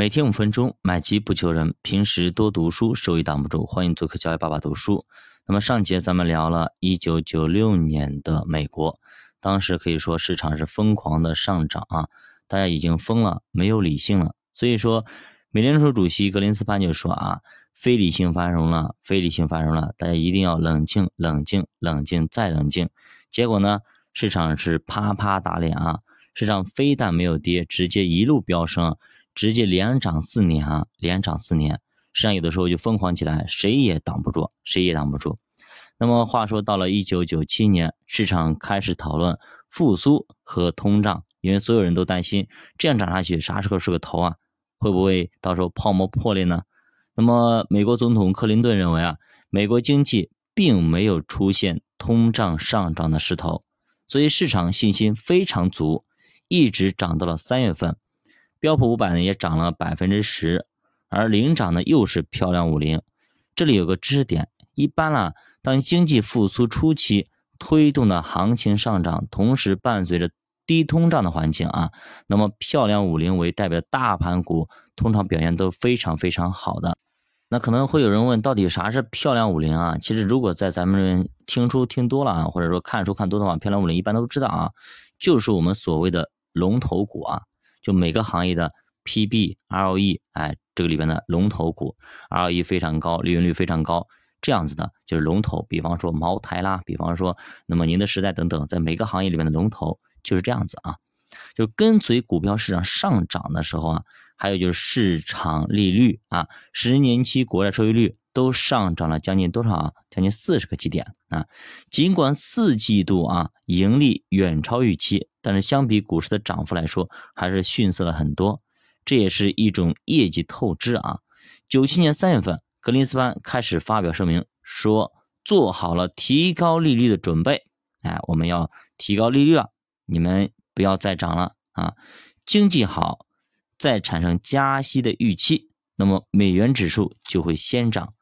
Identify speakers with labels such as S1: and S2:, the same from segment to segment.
S1: 每天五分钟，买基不求人。平时多读书，收益挡不住。欢迎做客教育爸爸读书。那么上节咱们聊了一九九六年的美国，当时可以说市场是疯狂的上涨啊，大家已经疯了，没有理性了。所以说，美联储主席格林斯潘就说啊，非理性繁荣了，非理性繁荣了，大家一定要冷静，冷静，冷静再冷静。结果呢，市场是啪啪打脸啊，市场非但没有跌，直接一路飙升。直接连涨四年啊，连涨四年，市场有的时候就疯狂起来，谁也挡不住，谁也挡不住。那么话说到了一九九七年，市场开始讨论复苏和通胀，因为所有人都担心这样涨下去啥时候是个头啊？会不会到时候泡沫破裂呢？那么美国总统克林顿认为啊，美国经济并没有出现通胀上涨的势头，所以市场信心非常足，一直涨到了三月份。标普五百呢也涨了百分之十，而领涨的又是漂亮五零。这里有个知识点，一般啦，当经济复苏初期推动的行情上涨，同时伴随着低通胀的环境啊，那么漂亮五零为代表大盘股通常表现都非常非常好的。那可能会有人问，到底啥是漂亮五零啊？其实如果在咱们听书听多了啊，或者说看书看多的话，漂亮五零一般都知道啊，就是我们所谓的龙头股啊。就每个行业的 PB、ROE，哎，这个里边的龙头股，ROE 非常高，利润率非常高，这样子的就是龙头。比方说茅台啦，比方说那么宁德时代等等，在每个行业里面的龙头就是这样子啊。就跟随股票市场上涨的时候啊，还有就是市场利率啊，十年期国债收益率都上涨了将近多少啊？将近四十个基点啊。尽管四季度啊盈利远超预期。但是相比股市的涨幅来说，还是逊色了很多，这也是一种业绩透支啊。九七年三月份，格林斯潘开始发表声明，说做好了提高利率的准备，哎，我们要提高利率了，你们不要再涨了啊。经济好，再产生加息的预期，那么美元指数就会先涨。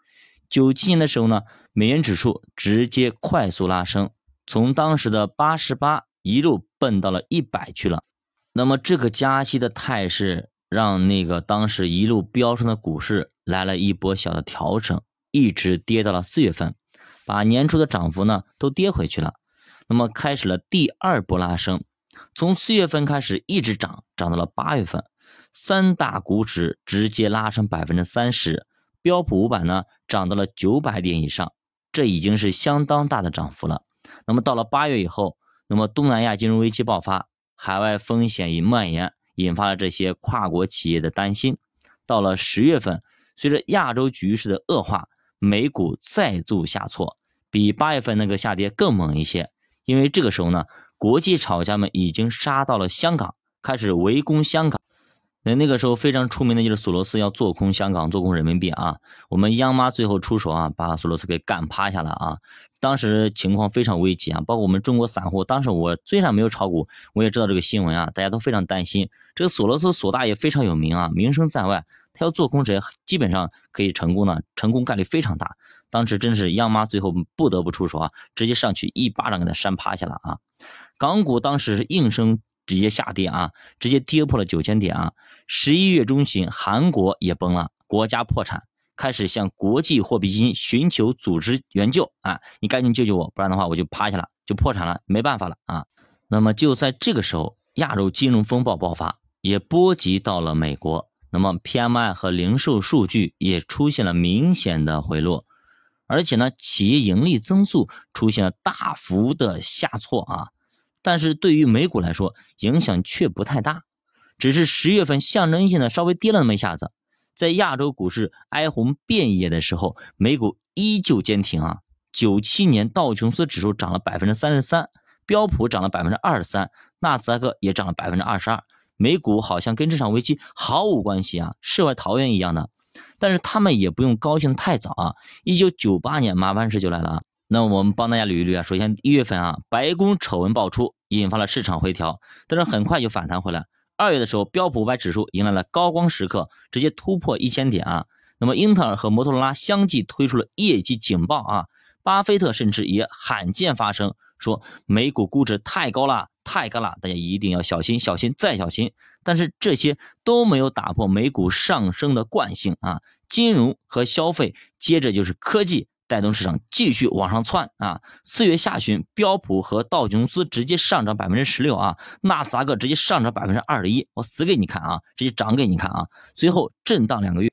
S1: 九七年的时候呢，美元指数直接快速拉升，从当时的八十八。一路奔到了一百去了，那么这个加息的态势让那个当时一路飙升的股市来了一波小的调整，一直跌到了四月份，把年初的涨幅呢都跌回去了。那么开始了第二波拉升，从四月份开始一直涨，涨到了八月份，三大股指直接拉升百分之三十，标普五百呢涨到了九百点以上，这已经是相当大的涨幅了。那么到了八月以后。那么，东南亚金融危机爆发，海外风险已蔓延，引发了这些跨国企业的担心。到了十月份，随着亚洲局势的恶化，美股再度下挫，比八月份那个下跌更猛一些。因为这个时候呢，国际炒家们已经杀到了香港，开始围攻香港。那那个时候非常出名的就是索罗斯要做空香港，做空人民币啊。我们央妈最后出手啊，把索罗斯给干趴下了啊。当时情况非常危急啊，包括我们中国散户，当时我虽然没有炒股，我也知道这个新闻啊，大家都非常担心。这个索罗斯索大爷非常有名啊，名声在外，他要做空谁，基本上可以成功的，成功概率非常大。当时真是央妈最后不得不出手啊，直接上去一巴掌给他扇趴下了啊。港股当时是应声。直接下跌啊，直接跌破了九千点啊！十一月中旬，韩国也崩了，国家破产，开始向国际货币基金寻求组织援救啊！你赶紧救救我，不然的话我就趴下了，就破产了，没办法了啊！那么就在这个时候，亚洲金融风暴爆发，也波及到了美国。那么 PMI 和零售数据也出现了明显的回落，而且呢，企业盈利增速出现了大幅的下挫啊！但是对于美股来说，影响却不太大，只是十月份象征性的稍微跌了那么一下子。在亚洲股市哀鸿遍野的时候，美股依旧坚挺啊。九七年道琼斯指数涨了百分之三十三，标普涨了百分之二十三，纳斯达克也涨了百分之二十二。美股好像跟这场危机毫无关系啊，世外桃源一样的。但是他们也不用高兴太早啊。一九九八年麻烦事就来了啊。那我们帮大家捋一捋啊。首先一月份啊，白宫丑闻爆出。引发了市场回调，但是很快就反弹回来。二月的时候，标普五百指数迎来了高光时刻，直接突破一千点啊。那么，英特尔和摩托罗拉相继推出了业绩警报啊。巴菲特甚至也罕见发声，说美股估值太高了，太高了，大家一定要小心，小心再小心。但是这些都没有打破美股上升的惯性啊！金融和消费，接着就是科技。带动市场继续往上窜啊！四月下旬，标普和道琼斯直接上涨百分之十六啊，纳斯达克直接上涨百分之二十一，我死给你看啊，直接涨给你看啊！随后震荡两个月，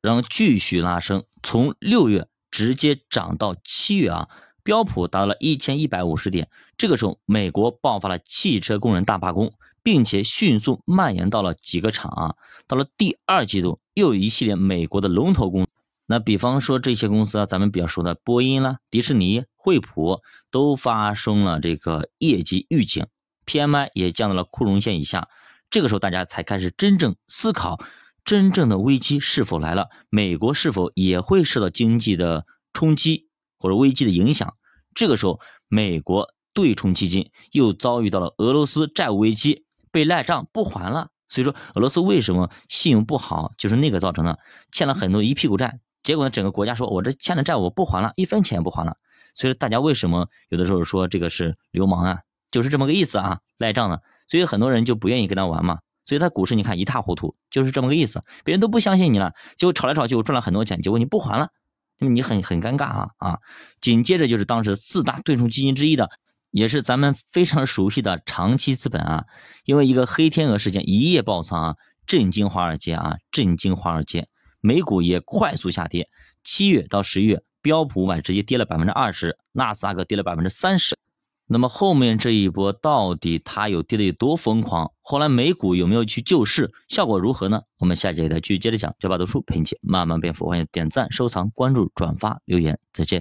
S1: 然后继续拉升，从六月直接涨到七月啊，标普达到了一千一百五十点。这个时候，美国爆发了汽车工人大罢工，并且迅速蔓延到了几个厂啊。到了第二季度，又有一系列美国的龙头公。那比方说这些公司啊，咱们比较熟的波音啦、迪士尼、惠普都发生了这个业绩预警，PMI 也降到了库容线以下。这个时候大家才开始真正思考，真正的危机是否来了？美国是否也会受到经济的冲击或者危机的影响？这个时候，美国对冲基金又遭遇到了俄罗斯债务危机，被赖账不还了。所以说，俄罗斯为什么信用不好，就是那个造成的，欠了很多一屁股债。结果呢，整个国家说，我这欠的债我不还了，一分钱也不还了。所以大家为什么有的时候说这个是流氓啊？就是这么个意思啊，赖账的。所以很多人就不愿意跟他玩嘛。所以他股市你看一塌糊涂，就是这么个意思。别人都不相信你了，结果炒来炒去，我赚了很多钱，结果你不还了，那么你很很尴尬啊啊！紧接着就是当时四大对冲基金之一的，也是咱们非常熟悉的长期资本啊，因为一个黑天鹅事件一夜爆仓啊，震惊华尔街啊，震惊华尔街。美股也快速下跌，七月到十一月，标普五百直接跌了百分之二十，纳斯达克跌了百分之三十。那么后面这一波到底它有跌的有多疯狂？后来美股有没有去救市？效果如何呢？我们下节再继续接着讲。九八读书陪你慢慢变富，欢迎点赞、收藏、关注、转发、留言，再见。